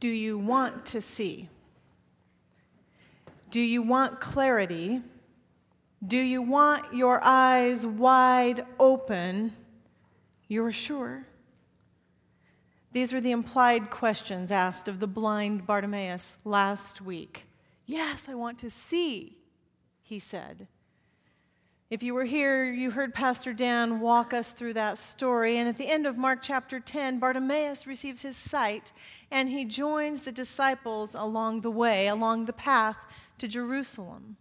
Do you want to see? Do you want clarity? Do you want your eyes wide open? You're sure? These were the implied questions asked of the blind Bartimaeus last week. Yes, I want to see, he said. If you were here, you heard Pastor Dan walk us through that story. And at the end of Mark chapter 10, Bartimaeus receives his sight and he joins the disciples along the way, along the path to Jerusalem.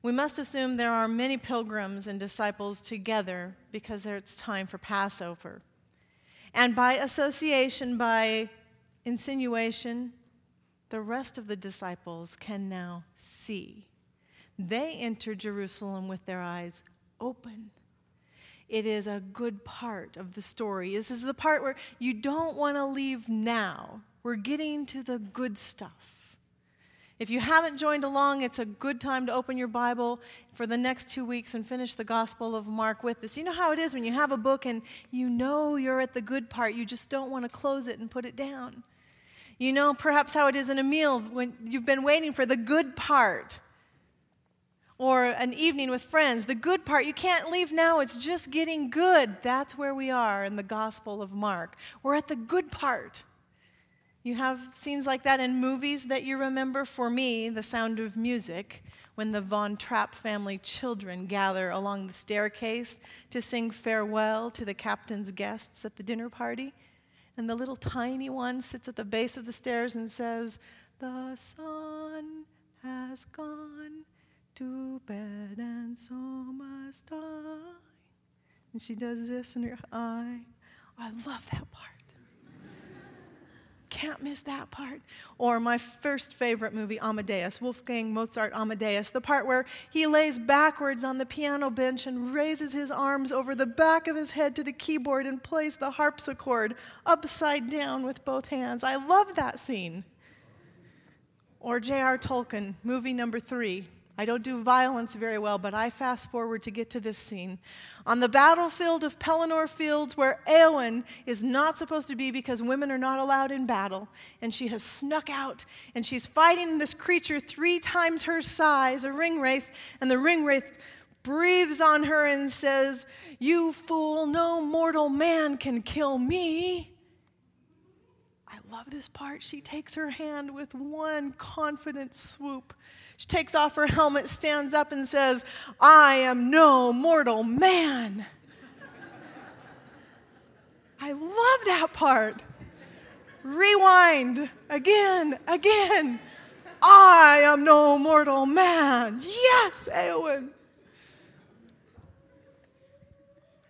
We must assume there are many pilgrims and disciples together because it's time for Passover. And by association, by insinuation, the rest of the disciples can now see. They enter Jerusalem with their eyes open. It is a good part of the story. This is the part where you don't want to leave now. We're getting to the good stuff. If you haven't joined along, it's a good time to open your Bible for the next two weeks and finish the Gospel of Mark with this. You know how it is when you have a book and you know you're at the good part, you just don't want to close it and put it down. You know perhaps how it is in a meal when you've been waiting for the good part or an evening with friends. The good part, you can't leave now, it's just getting good. That's where we are in the Gospel of Mark. We're at the good part. You have scenes like that in movies that you remember. For me, The Sound of Music, when the Von Trapp family children gather along the staircase to sing farewell to the captain's guests at the dinner party. And the little tiny one sits at the base of the stairs and says, The sun has gone to bed and so must I. And she does this in her eye. I love that part. Can't miss that part. Or my first favorite movie, Amadeus, Wolfgang Mozart Amadeus, the part where he lays backwards on the piano bench and raises his arms over the back of his head to the keyboard and plays the harpsichord upside down with both hands. I love that scene. Or J.R. Tolkien, movie number three, I don't do violence very well, but I fast forward to get to this scene. On the battlefield of Pelennor Fields, where Eowyn is not supposed to be because women are not allowed in battle, and she has snuck out, and she's fighting this creature three times her size, a ringwraith, and the ringwraith breathes on her and says, You fool, no mortal man can kill me. I love this part. She takes her hand with one confident swoop she takes off her helmet, stands up, and says, I am no mortal man. I love that part. Rewind again, again. I am no mortal man. Yes, Eowyn.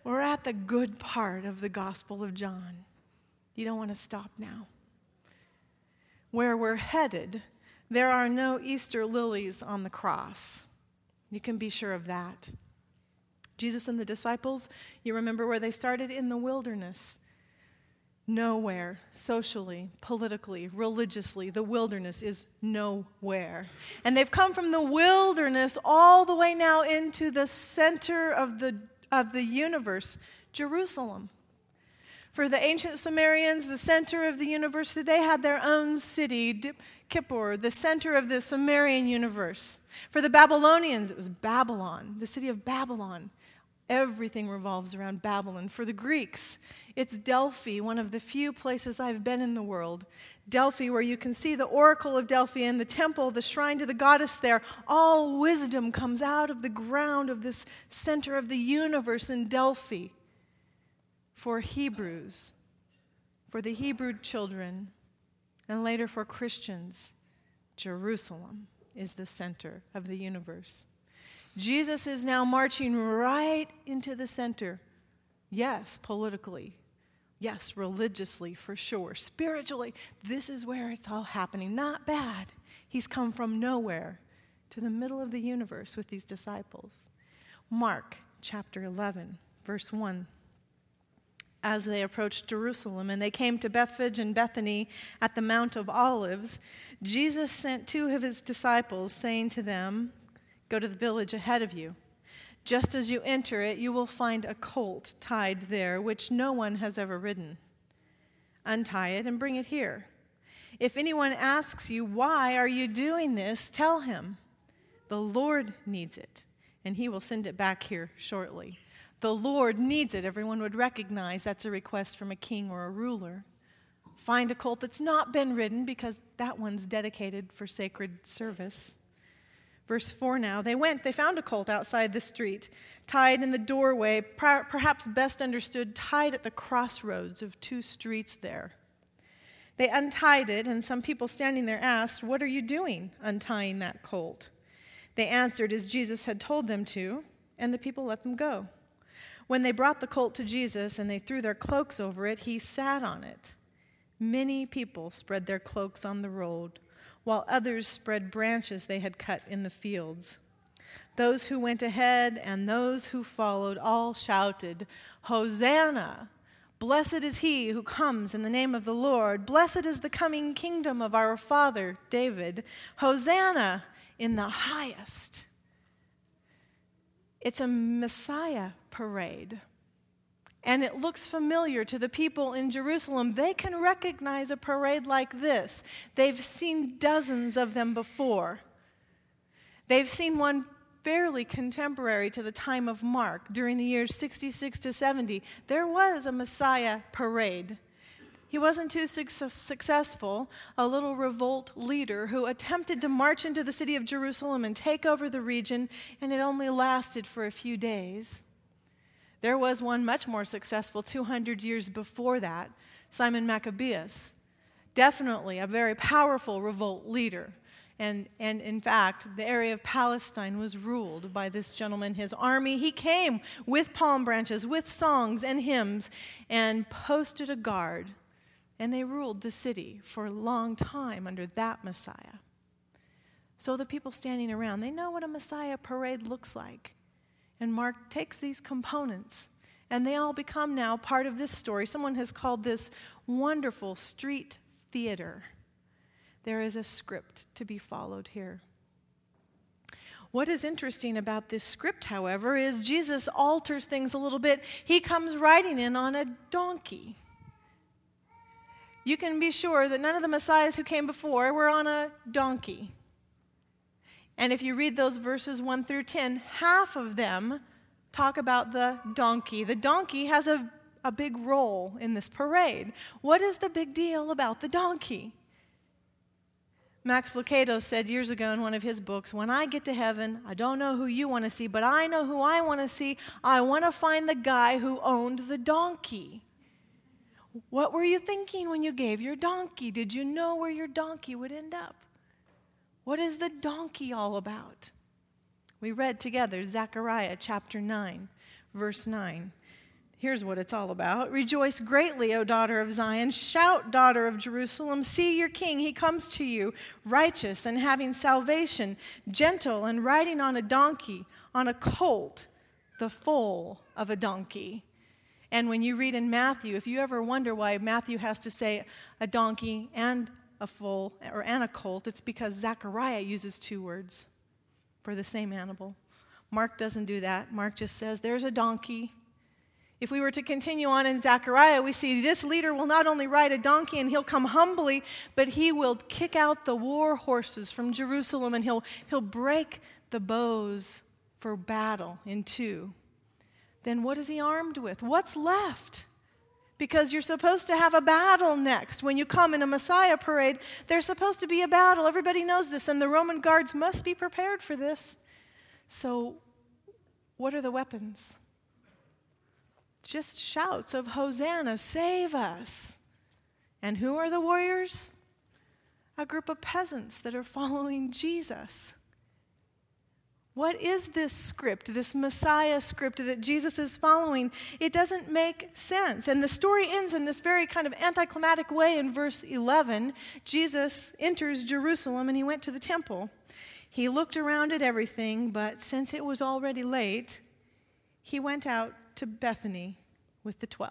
We're at the good part of the Gospel of John. You don't want to stop now. Where we're headed there are no Easter lilies on the cross. You can be sure of that. Jesus and the disciples, you remember where they started? In the wilderness. Nowhere, socially, politically, religiously, the wilderness is nowhere. And they've come from the wilderness all the way now into the center of the, of the universe, Jerusalem. For the ancient Sumerians, the center of the universe, they had their own city, Nippur, the center of the Sumerian universe. For the Babylonians, it was Babylon, the city of Babylon. Everything revolves around Babylon. For the Greeks, it's Delphi, one of the few places I've been in the world. Delphi, where you can see the oracle of Delphi and the temple, the shrine to the goddess there. All wisdom comes out of the ground of this center of the universe in Delphi for Hebrews, for the Hebrew children, and later for Christians, Jerusalem is the center of the universe. Jesus is now marching right into the center. Yes, politically. Yes, religiously, for sure. Spiritually, this is where it's all happening. Not bad. He's come from nowhere to the middle of the universe with these disciples. Mark chapter 11, verse 1 as they approached Jerusalem and they came to Bethphage and Bethany at the Mount of Olives, Jesus sent two of his disciples, saying to them, Go to the village ahead of you. Just as you enter it, you will find a colt tied there, which no one has ever ridden. Untie it and bring it here. If anyone asks you, Why are you doing this? tell him, The Lord needs it, and he will send it back here shortly. The Lord needs it. Everyone would recognize that's a request from a king or a ruler. Find a colt that's not been ridden because that one's dedicated for sacred service. Verse 4 now. They went, they found a colt outside the street, tied in the doorway, perhaps best understood, tied at the crossroads of two streets there. They untied it, and some people standing there asked, What are you doing untying that colt? They answered as Jesus had told them to, and the people let them go. When they brought the colt to Jesus and they threw their cloaks over it, he sat on it. Many people spread their cloaks on the road, while others spread branches they had cut in the fields. Those who went ahead and those who followed all shouted, Hosanna! Blessed is he who comes in the name of the Lord. Blessed is the coming kingdom of our father David. Hosanna in the highest. It's a Messiah parade. And it looks familiar to the people in Jerusalem. They can recognize a parade like this. They've seen dozens of them before. They've seen one fairly contemporary to the time of Mark, during the years 66 to 70, there was a Messiah parade. He wasn't too success- successful, a little revolt leader who attempted to march into the city of Jerusalem and take over the region, and it only lasted for a few days. There was one much more successful 200 years before that, Simon Maccabeus. Definitely a very powerful revolt leader and, and in fact, the area of Palestine was ruled by this gentleman, his army. He came with palm branches, with songs and hymns, and posted a guard. And they ruled the city for a long time under that Messiah. So the people standing around, they know what a Messiah parade looks like. And Mark takes these components, and they all become now part of this story. Someone has called this wonderful street theater. There is a script to be followed here. What is interesting about this script, however, is Jesus alters things a little bit. He comes riding in on a donkey. You can be sure that none of the messiahs who came before were on a donkey. And if you read those verses 1 through 10, half of them talk about the donkey. The donkey has a, a big role in this parade. What is the big deal about the donkey? Max Lucado said years ago in one of his books When I get to heaven, I don't know who you want to see, but I know who I want to see. I want to find the guy who owned the donkey. What were you thinking when you gave your donkey? Did you know where your donkey would end up? What is the donkey all about? We read together Zechariah chapter 9, verse 9. Here's what it's all about. Rejoice greatly, O daughter of Zion. Shout, daughter of Jerusalem. See your king. He comes to you, righteous and having salvation, gentle and riding on a donkey, on a colt, the foal of a donkey. And when you read in Matthew, if you ever wonder why Matthew has to say a donkey and a foal or and a colt, it's because Zechariah uses two words for the same animal. Mark doesn't do that. Mark just says there's a donkey if we were to continue on in Zechariah, we see this leader will not only ride a donkey and he'll come humbly, but he will kick out the war horses from Jerusalem and he'll, he'll break the bows for battle in two. Then what is he armed with? What's left? Because you're supposed to have a battle next. When you come in a Messiah parade, there's supposed to be a battle. Everybody knows this, and the Roman guards must be prepared for this. So, what are the weapons? just shouts of Hosanna, save us. And who are the warriors? A group of peasants that are following Jesus. What is this script, this Messiah script that Jesus is following? It doesn't make sense. And the story ends in this very kind of anticlimactic way in verse 11. Jesus enters Jerusalem and he went to the temple. He looked around at everything, but since it was already late, he went out to Bethany with the 12.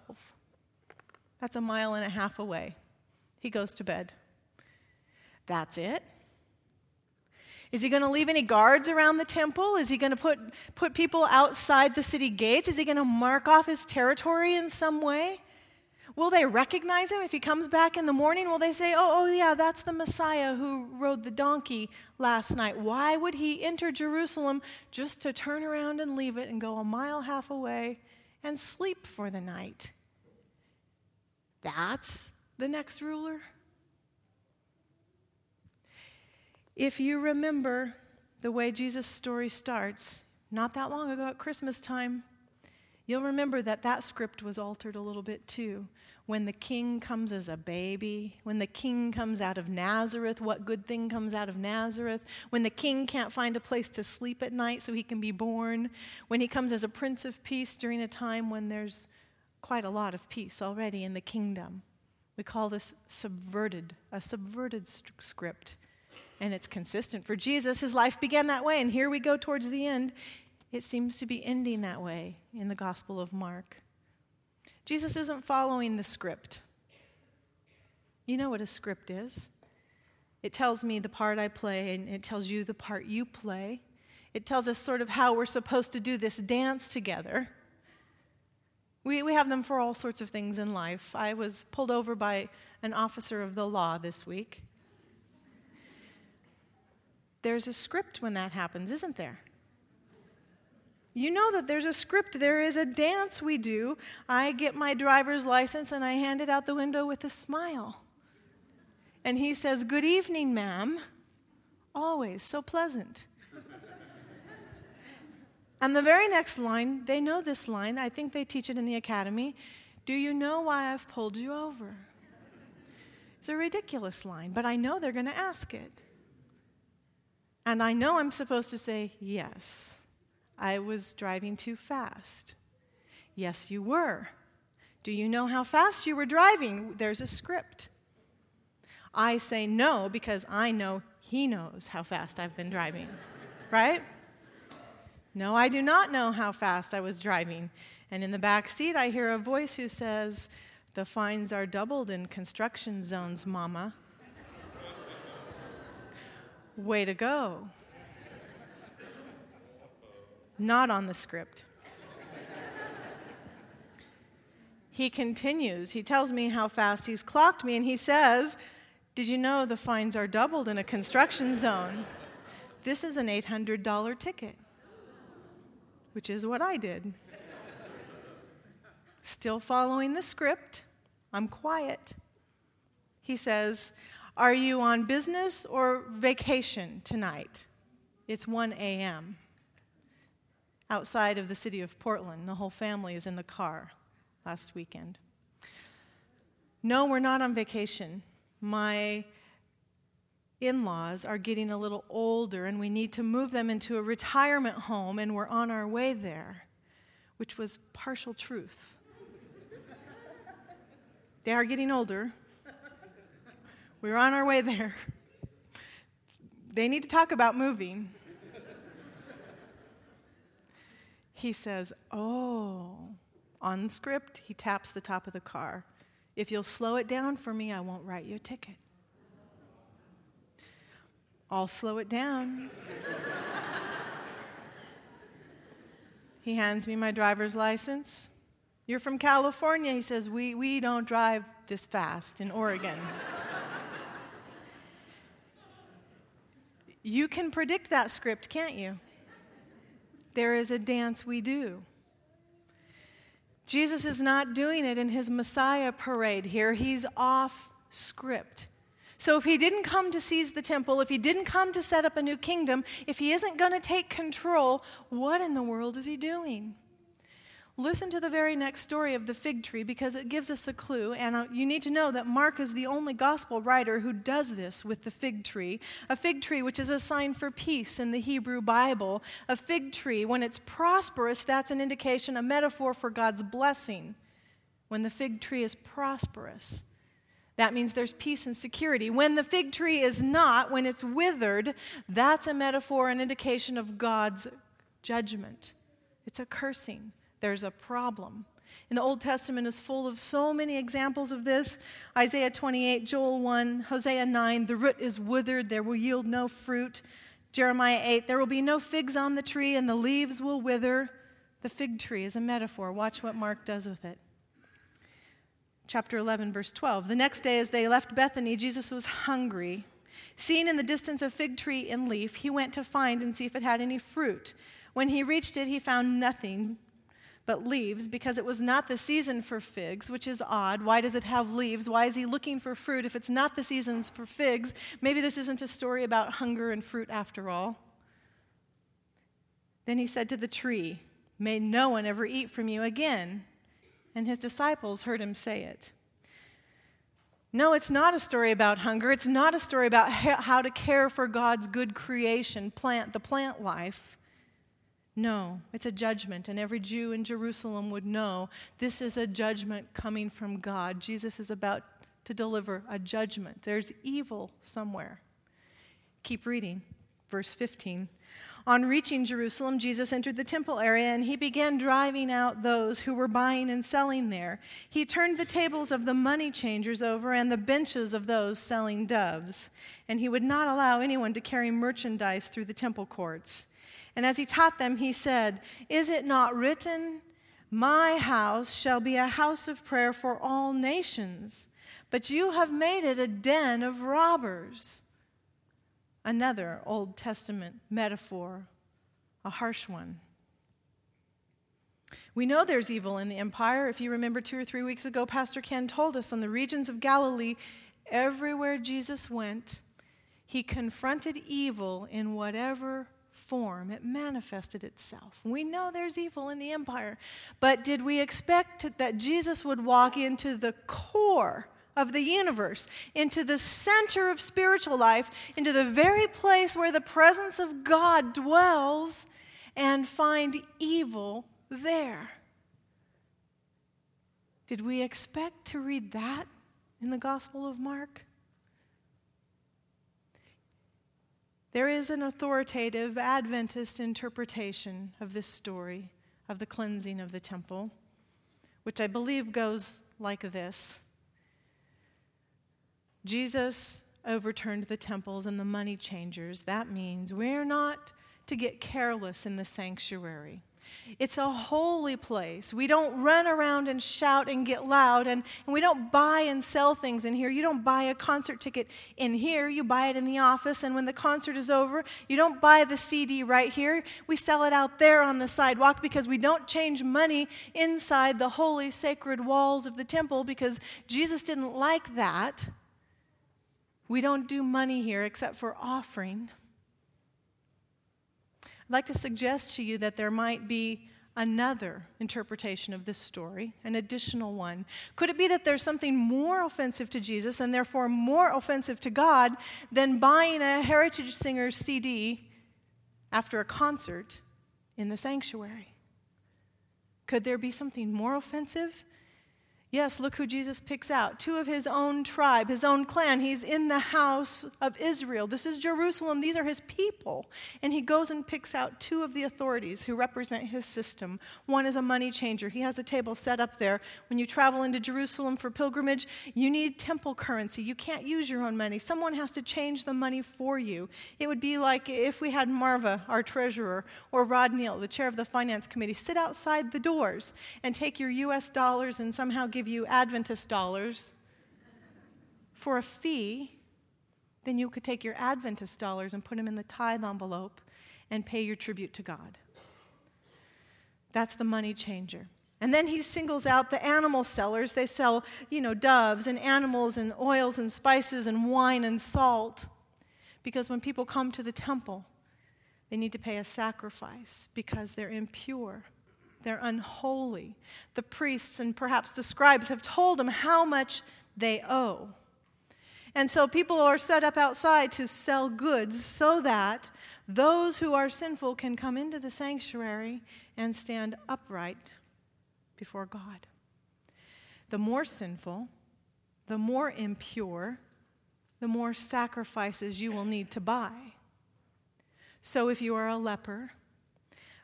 That's a mile and a half away. He goes to bed. That's it. Is he going to leave any guards around the temple? Is he going to put, put people outside the city gates? Is he going to mark off his territory in some way? Will they recognize him if he comes back in the morning? Will they say, oh, oh, yeah, that's the Messiah who rode the donkey last night? Why would he enter Jerusalem just to turn around and leave it and go a mile half away and sleep for the night? That's the next ruler. If you remember the way Jesus' story starts, not that long ago at Christmas time, you'll remember that that script was altered a little bit too. When the king comes as a baby, when the king comes out of Nazareth, what good thing comes out of Nazareth? When the king can't find a place to sleep at night so he can be born, when he comes as a prince of peace during a time when there's quite a lot of peace already in the kingdom. We call this subverted, a subverted script and it's consistent. For Jesus, his life began that way, and here we go towards the end. It seems to be ending that way in the Gospel of Mark. Jesus isn't following the script. You know what a script is. It tells me the part I play, and it tells you the part you play. It tells us sort of how we're supposed to do this dance together. We, we have them for all sorts of things in life. I was pulled over by an officer of the law this week. There's a script when that happens, isn't there? You know that there's a script. There is a dance we do. I get my driver's license and I hand it out the window with a smile. And he says, Good evening, ma'am. Always so pleasant. and the very next line, they know this line. I think they teach it in the academy. Do you know why I've pulled you over? It's a ridiculous line, but I know they're going to ask it. And I know I'm supposed to say, Yes, I was driving too fast. Yes, you were. Do you know how fast you were driving? There's a script. I say no because I know he knows how fast I've been driving, right? No, I do not know how fast I was driving. And in the back seat, I hear a voice who says, The fines are doubled in construction zones, Mama. Way to go. Not on the script. he continues. He tells me how fast he's clocked me, and he says, Did you know the fines are doubled in a construction zone? This is an $800 ticket, which is what I did. Still following the script, I'm quiet. He says, are you on business or vacation tonight? It's 1 a.m. Outside of the city of Portland, the whole family is in the car last weekend. No, we're not on vacation. My in laws are getting a little older, and we need to move them into a retirement home, and we're on our way there, which was partial truth. they are getting older, we were on our way there. They need to talk about moving. He says, Oh, on script, he taps the top of the car. If you'll slow it down for me, I won't write you a ticket. I'll slow it down. he hands me my driver's license. You're from California. He says, We, we don't drive this fast in Oregon. You can predict that script, can't you? There is a dance we do. Jesus is not doing it in his Messiah parade here. He's off script. So, if he didn't come to seize the temple, if he didn't come to set up a new kingdom, if he isn't going to take control, what in the world is he doing? Listen to the very next story of the fig tree because it gives us a clue. And uh, you need to know that Mark is the only gospel writer who does this with the fig tree. A fig tree, which is a sign for peace in the Hebrew Bible. A fig tree, when it's prosperous, that's an indication, a metaphor for God's blessing. When the fig tree is prosperous, that means there's peace and security. When the fig tree is not, when it's withered, that's a metaphor, an indication of God's judgment. It's a cursing there's a problem. And the Old Testament is full of so many examples of this. Isaiah 28, Joel 1, Hosea 9, the root is withered, there will yield no fruit. Jeremiah 8, there will be no figs on the tree and the leaves will wither. The fig tree is a metaphor. Watch what Mark does with it. chapter 11, verse 12. The next day, as they left Bethany, Jesus was hungry. Seeing in the distance a fig tree in leaf, he went to find and see if it had any fruit. When he reached it, he found nothing but leaves, because it was not the season for figs, which is odd. Why does it have leaves? Why is he looking for fruit if it's not the season for figs? Maybe this isn't a story about hunger and fruit after all. Then he said to the tree, May no one ever eat from you again. And his disciples heard him say it. No, it's not a story about hunger. It's not a story about how to care for God's good creation, plant, the plant life. No, it's a judgment, and every Jew in Jerusalem would know this is a judgment coming from God. Jesus is about to deliver a judgment. There's evil somewhere. Keep reading, verse 15. On reaching Jerusalem, Jesus entered the temple area and he began driving out those who were buying and selling there. He turned the tables of the money changers over and the benches of those selling doves, and he would not allow anyone to carry merchandise through the temple courts. And as he taught them, he said, Is it not written, My house shall be a house of prayer for all nations, but you have made it a den of robbers? another Old Testament metaphor, a harsh one. We know there's evil in the empire. If you remember two or three weeks ago, Pastor Ken told us on the regions of Galilee, everywhere Jesus went, he confronted evil in whatever form it manifested itself. We know there's evil in the empire, but did we expect that Jesus would walk into the core of the universe, into the center of spiritual life, into the very place where the presence of God dwells, and find evil there. Did we expect to read that in the Gospel of Mark? There is an authoritative Adventist interpretation of this story of the cleansing of the temple, which I believe goes like this Jesus overturned the temples and the money changers. That means we're not to get careless in the sanctuary. It's a holy place. We don't run around and shout and get loud, and, and, we don't buy and sell things in here. You don't buy a concert ticket in here, you buy it in the office, and when the concert is over, you don't buy the CD right here. We sell it out there on the sidewalk because we don't change money inside the holy, sacred walls of the temple because Jesus didn't like that. We don't do money here except for offering. I'd like to suggest to you that there might be another interpretation of this story, an additional one. Could it be that there's something more offensive to Jesus and therefore more offensive to God than buying a Heritage Singers CD after a concert in the sanctuary? Could there be something more offensive Yes, look who Jesus picks out. Two of his own tribe, his own clan. He's in the house of Israel. This is Jerusalem. These are his people. And he goes and picks out two of the authorities who represent his system. One is a money changer. He has a table set up there. When you travel into Jerusalem for pilgrimage, you need temple currency. You can't use your own money. Someone has to change the money for you. It would be like if we had Marva, our treasurer, or Rod Neal, the chair of the finance committee, sit outside the doors and take your US dollars and somehow give you Adventist dollars for a fee, then you could take your Adventist dollars and put them in the tithe envelope and pay your tribute to God. That's the money changer. And then he singles out the animal sellers. They sell, you know, doves and animals and oils and spices and wine and salt. Because when people come to the temple, they need to pay a sacrifice because they're impure. They're unholy. The priests and perhaps the scribes have told them how much they owe. And so people are set up outside to sell goods so that those who are sinful can come into the sanctuary and stand upright before God. The more sinful, the more impure, the more sacrifices you will need to buy. So if you are a leper,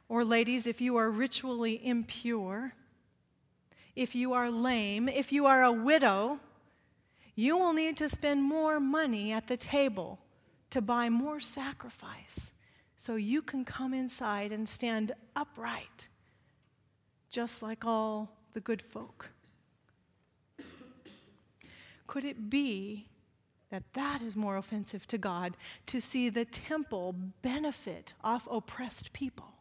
or, ladies, if you are ritually impure, if you are lame, if you are a widow, you will need to spend more money at the table to buy more sacrifice so you can come inside and stand upright, just like all the good folk. Could it be that that is more offensive to God to see the temple benefit off oppressed people?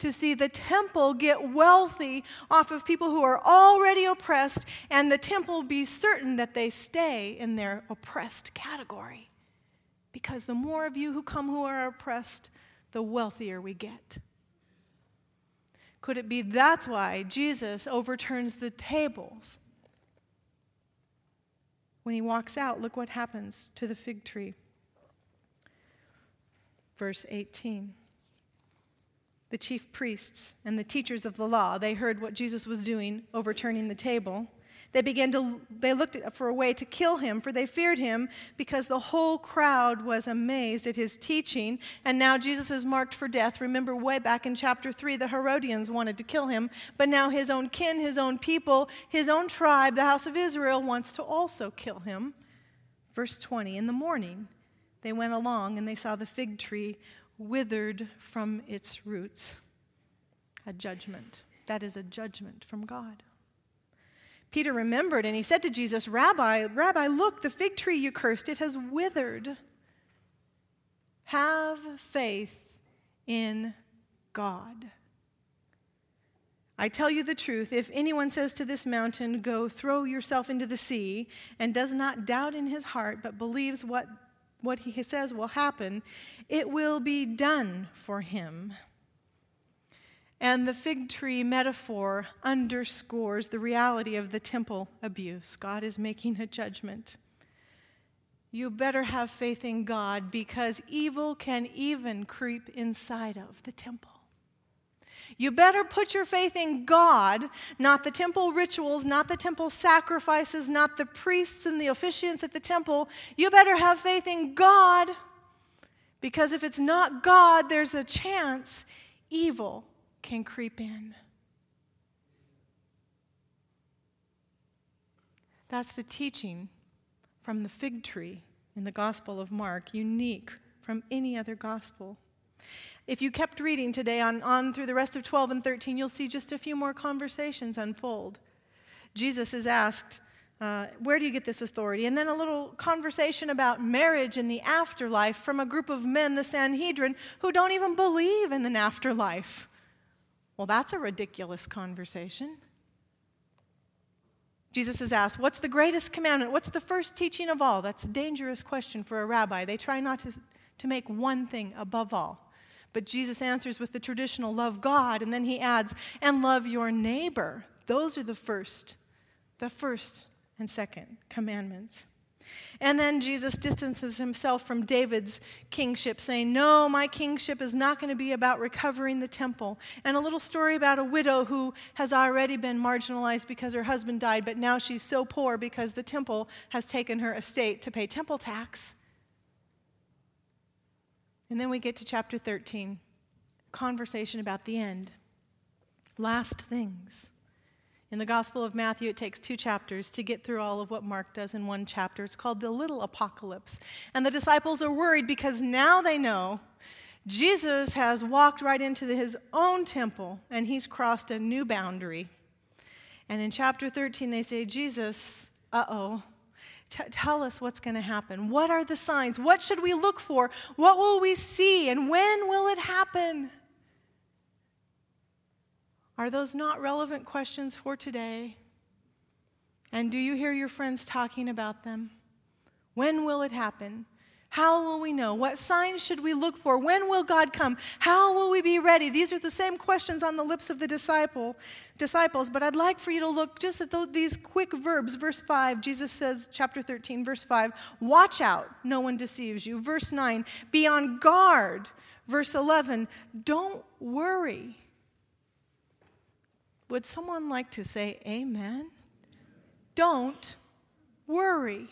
To see the temple get wealthy off of people who are already oppressed, and the temple be certain that they stay in their oppressed category. Because the more of you who come who are oppressed, the wealthier we get. Could it be that's why Jesus overturns the tables? When he walks out, look what happens to the fig tree. Verse 18. The chief priests and the teachers of the law, they heard what Jesus was doing, overturning the table. They began to, they looked for a way to kill him, for they feared him because the whole crowd was amazed at his teaching. And now Jesus is marked for death. Remember, way back in chapter 3, the Herodians wanted to kill him, but now his own kin, his own people, his own tribe, the house of Israel, wants to also kill him. Verse 20 In the morning, they went along and they saw the fig tree withered from its roots. A judgment. That is a judgment from God. Peter remembered and he said to Jesus, Rabbi, Rabbi, look, the fig tree you cursed, it has withered. Have faith in God. I tell you the truth, if anyone says to this mountain, Go throw yourself into the sea, and does not doubt in his heart, but believes what, what he says will happen, it will be done for him. And the fig tree metaphor underscores the reality of the temple abuse. God is making a judgment. You better have faith in God because evil can even creep inside of the temple. You better put your faith in God, not the temple rituals, not the temple sacrifices, not the priests and the officiants at the temple. You better have faith in God because if it's not God, there's a chance evil can creep in. That's the teaching from the fig tree in the Gospel of Mark, unique from any other gospel. If you kept reading today on, on through the rest of 12 and 13, you'll see just a few more conversations unfold. Jesus is asked, uh, Where do you get this authority? And then a little conversation about marriage and the afterlife from a group of men, the Sanhedrin, who don't even believe in an afterlife. Well, that's a ridiculous conversation. Jesus is asked, What's the greatest commandment? What's the first teaching of all? That's a dangerous question for a rabbi. They try not to, to make one thing above all. But Jesus answers with the traditional love God, and then he adds, and love your neighbor. Those are the first, the first and second commandments. And then Jesus distances himself from David's kingship, saying, No, my kingship is not going to be about recovering the temple. And a little story about a widow who has already been marginalized because her husband died, but now she's so poor because the temple has taken her estate to pay temple tax. And then we get to chapter 13 conversation about the end. Last things. In the Gospel of Matthew, it takes two chapters to get through all of what Mark does in one chapter. It's called the Little Apocalypse. And the disciples are worried because now they know Jesus has walked right into his own temple and he's crossed a new boundary. And in chapter 13, they say, Jesus, uh oh, T- tell us what's going to happen. What are the signs? What should we look for? What will we see? And when will it happen? Are those not relevant questions for today? And do you hear your friends talking about them? When will it happen? How will we know? What signs should we look for? When will God come? How will we be ready? These are the same questions on the lips of the disciple, disciples, but I'd like for you to look just at these quick verbs. Verse 5, Jesus says, chapter 13, verse 5, watch out, no one deceives you. Verse 9, be on guard. Verse 11, don't worry. Would someone like to say amen? Don't worry.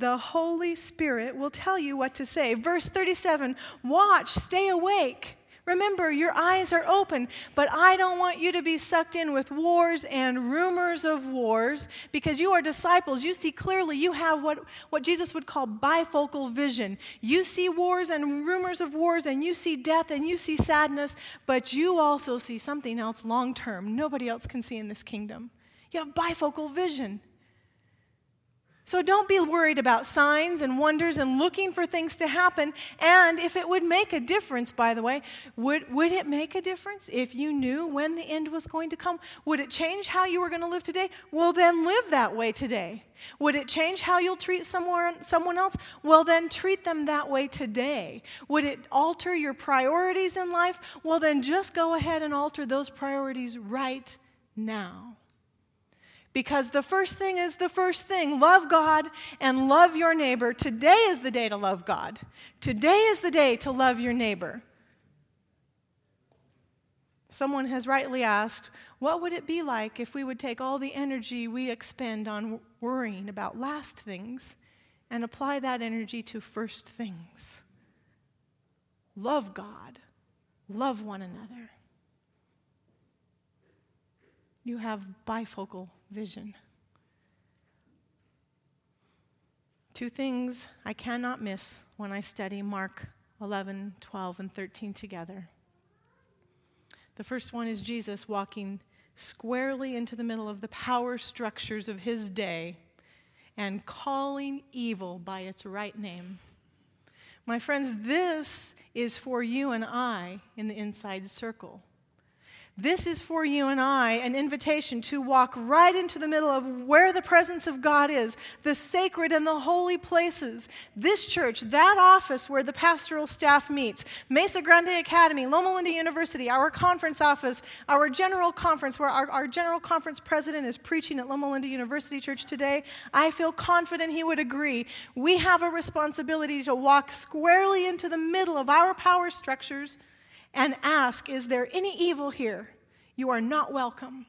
The Holy Spirit will tell you what to say. Verse 37 Watch, stay awake. Remember, your eyes are open, but I don't want you to be sucked in with wars and rumors of wars because you are disciples. You see clearly, you have what, what Jesus would call bifocal vision. You see wars and rumors of wars, and you see death and you see sadness, but you also see something else long term nobody else can see in this kingdom. You have bifocal vision. So don't be worried about signs and wonders and looking for things to happen. And if it would make a difference, by the way, would, would it make a difference if you knew when the end was going to come? Would it change how you were going to live today? Well, then live that way today. Would it change how you'll treat someone, someone else? Well, then treat them that way today. Would it alter your priorities in life? Well, then just go ahead and alter those priorities right now. Because the first thing is the first thing love God and love your neighbor. Today is the day to love God. Today is the day to love your neighbor. Someone has rightly asked, What would it be like if we would take all the energy we expend on worrying about last things and apply that energy to first things? Love God, love one another. You have bifocal vision. Two things I cannot miss when I study Mark 11, 12, and 13 together. The first one is Jesus walking squarely into the middle of the power structures of his day and calling evil by its right name. My friends, this is for you and I in the inside circle. This is for you and I an invitation to walk right into the middle of where the presence of God is, the sacred and the holy places. This church, that office where the pastoral staff meets, Mesa Grande Academy, Loma Linda University, our conference office, our general conference, where our, our general conference president is preaching at Loma Linda University Church today. I feel confident he would agree. We have a responsibility to walk squarely into the middle of our power structures and ask, Is there any evil here? You are not welcome.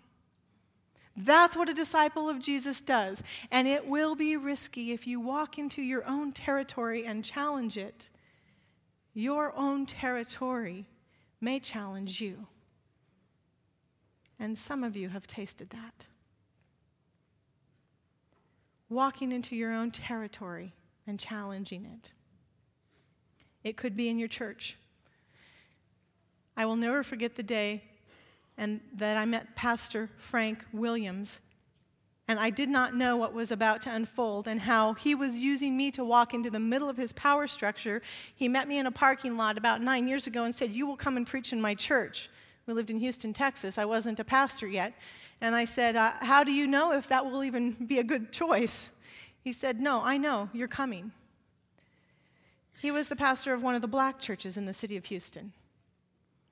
That's what a disciple of Jesus does. And it will be risky if you walk into your own territory and challenge it. Your own territory may challenge you. And some of you have tasted that. Walking into your own territory and challenging it. It could be in your church. I will never forget the day and that I met Pastor Frank Williams. And I did not know what was about to unfold and how he was using me to walk into the middle of his power structure. He met me in a parking lot about nine years ago and said, You will come and preach in my church. We lived in Houston, Texas. I wasn't a pastor yet. And I said, uh, How do you know if that will even be a good choice? He said, No, I know, you're coming. He was the pastor of one of the black churches in the city of Houston.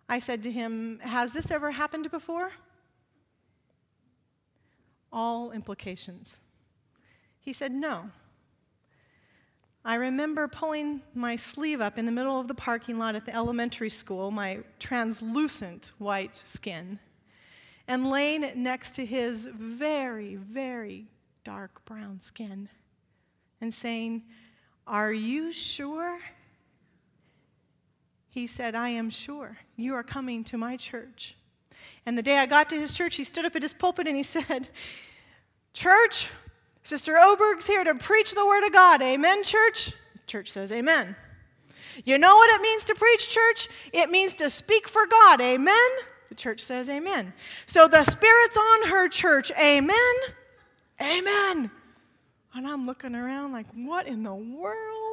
I said to him, Has this ever happened before? All implications. He said, No. I remember pulling my sleeve up in the middle of the parking lot at the elementary school, my translucent white skin, and laying it next to his very, very dark brown skin, and saying, Are you sure? He said, I am sure you are coming to my church. And the day I got to his church, he stood up at his pulpit and he said, Church, Sister Oberg's here to preach the word of God. Amen, church? Church says, Amen. You know what it means to preach, church? It means to speak for God. Amen? The church says, Amen. So the Spirit's on her, church. Amen? Amen. And I'm looking around like, what in the world?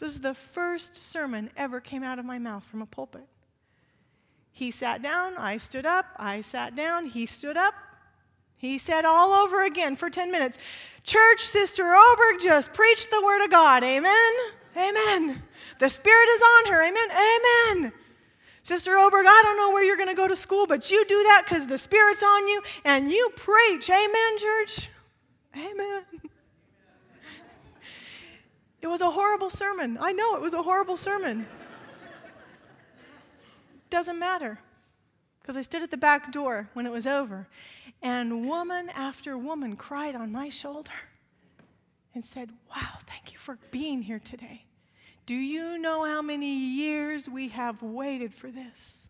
This is the first sermon ever came out of my mouth from a pulpit. He sat down, I stood up, I sat down, he stood up. He said all over again for 10 minutes, Church, Sister Oberg just preached the word of God. Amen. Amen. The Spirit is on her. Amen. Amen. Sister Oberg, I don't know where you're going to go to school, but you do that because the Spirit's on you and you preach. Amen, church. Amen. It was a horrible sermon. I know it was a horrible sermon. Doesn't matter. Because I stood at the back door when it was over, and woman after woman cried on my shoulder and said, Wow, thank you for being here today. Do you know how many years we have waited for this?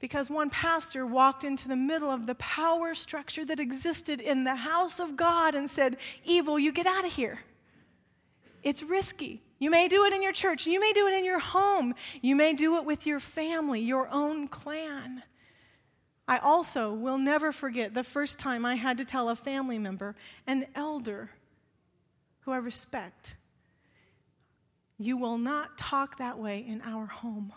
Because one pastor walked into the middle of the power structure that existed in the house of God and said, Evil, you get out of here. It's risky. You may do it in your church. You may do it in your home. You may do it with your family, your own clan. I also will never forget the first time I had to tell a family member, an elder who I respect, you will not talk that way in our home.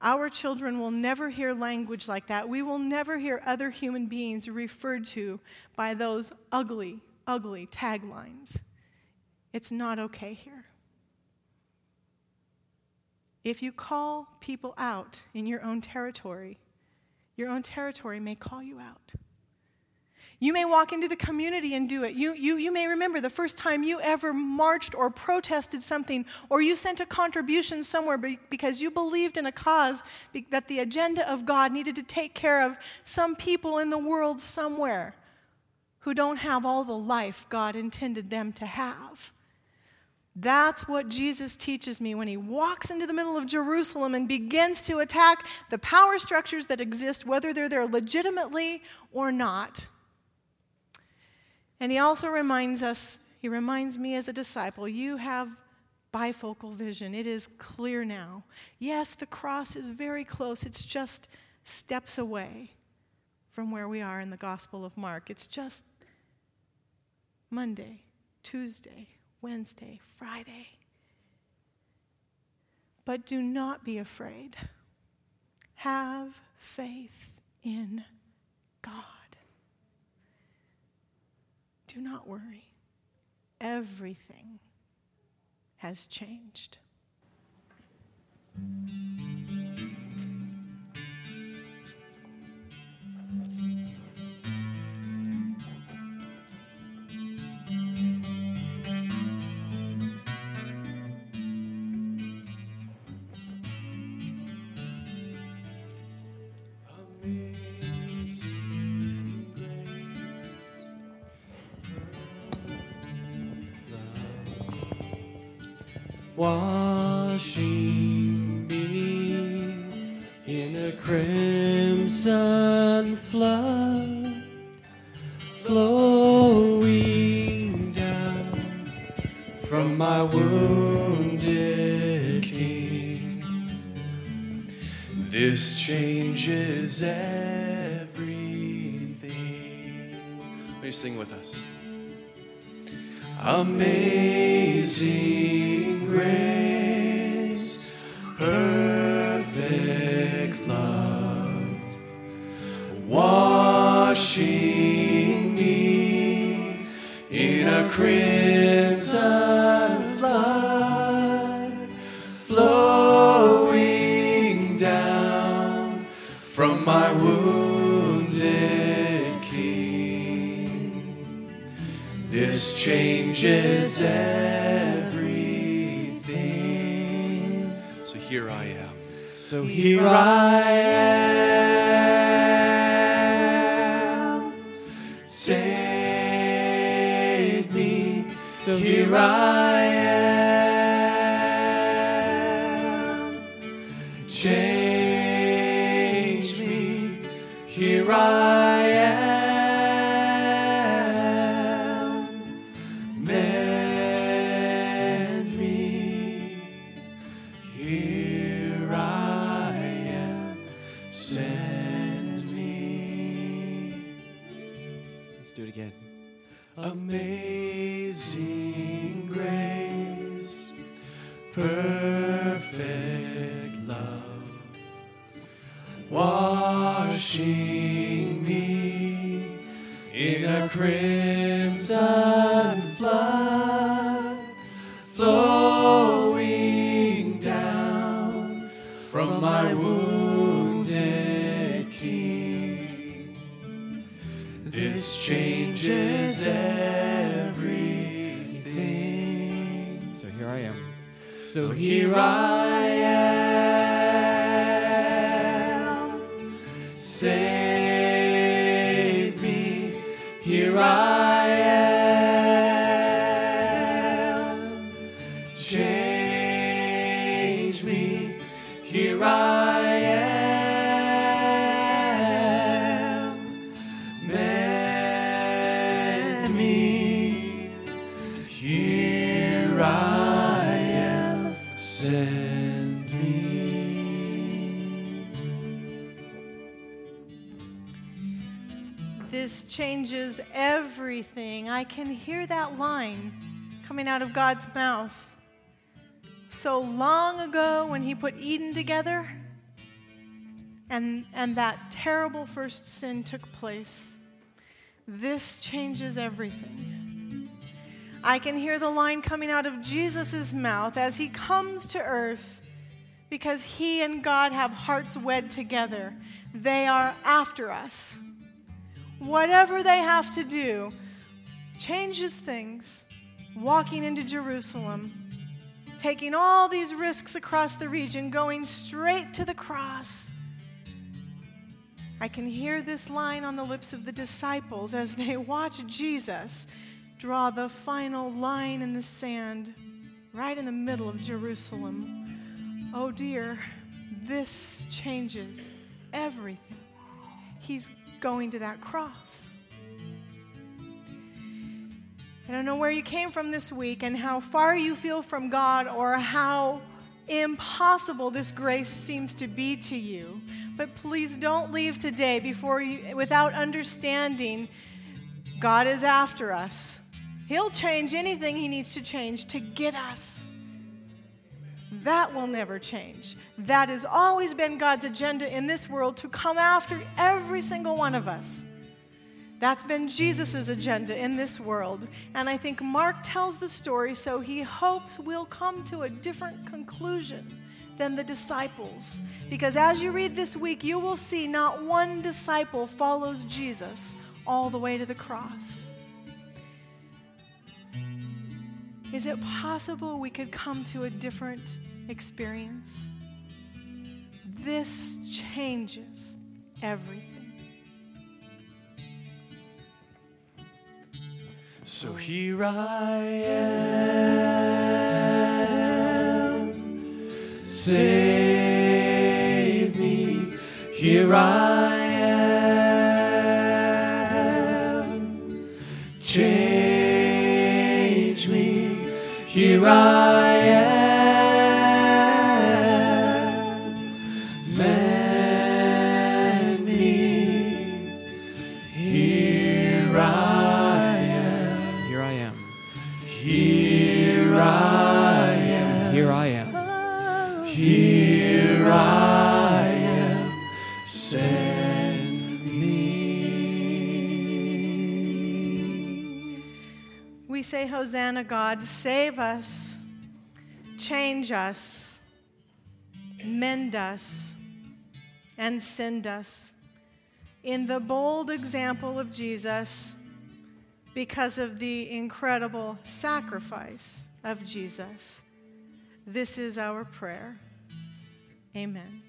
Our children will never hear language like that. We will never hear other human beings referred to by those ugly, ugly taglines. It's not okay here. If you call people out in your own territory, your own territory may call you out. You may walk into the community and do it. You, you, you may remember the first time you ever marched or protested something, or you sent a contribution somewhere because you believed in a cause that the agenda of God needed to take care of some people in the world somewhere who don't have all the life God intended them to have. That's what Jesus teaches me when he walks into the middle of Jerusalem and begins to attack the power structures that exist, whether they're there legitimately or not. And he also reminds us, he reminds me as a disciple, you have bifocal vision. It is clear now. Yes, the cross is very close, it's just steps away from where we are in the Gospel of Mark. It's just Monday, Tuesday, Wednesday, Friday. But do not be afraid. Have faith in God. Do not worry. Everything has changed. My wounded king. This changes everything. Will you sing with us? Amazing grace, So here I changes everything. I can hear that line coming out of God's mouth. So long ago, when He put Eden together, and, and that terrible first sin took place, this changes everything. I can hear the line coming out of Jesus' mouth as He comes to earth because He and God have hearts wed together. They are after us. Whatever they have to do changes things. Walking into Jerusalem, taking all these risks across the region, going straight to the cross. I can hear this line on the lips of the disciples as they watch Jesus draw the final line in the sand right in the middle of Jerusalem. Oh dear, this changes everything. He's going to that cross. I don't know where you came from this week and how far you feel from God or how impossible this grace seems to be to you. But please don't leave today before you without understanding God is after us. He'll change anything he needs to change to get us. That will never change. That has always been God's agenda in this world to come after every single one of us. That's been Jesus' agenda in this world. And I think Mark tells the story so he hopes we'll come to a different conclusion than the disciples. Because as you read this week, you will see not one disciple follows Jesus all the way to the cross. Is it possible we could come to a different experience? This changes everything. So here I am. Save me. Here I am. Change me. Here I Hosanna, God, save us, change us, mend us, and send us. In the bold example of Jesus, because of the incredible sacrifice of Jesus. This is our prayer. Amen.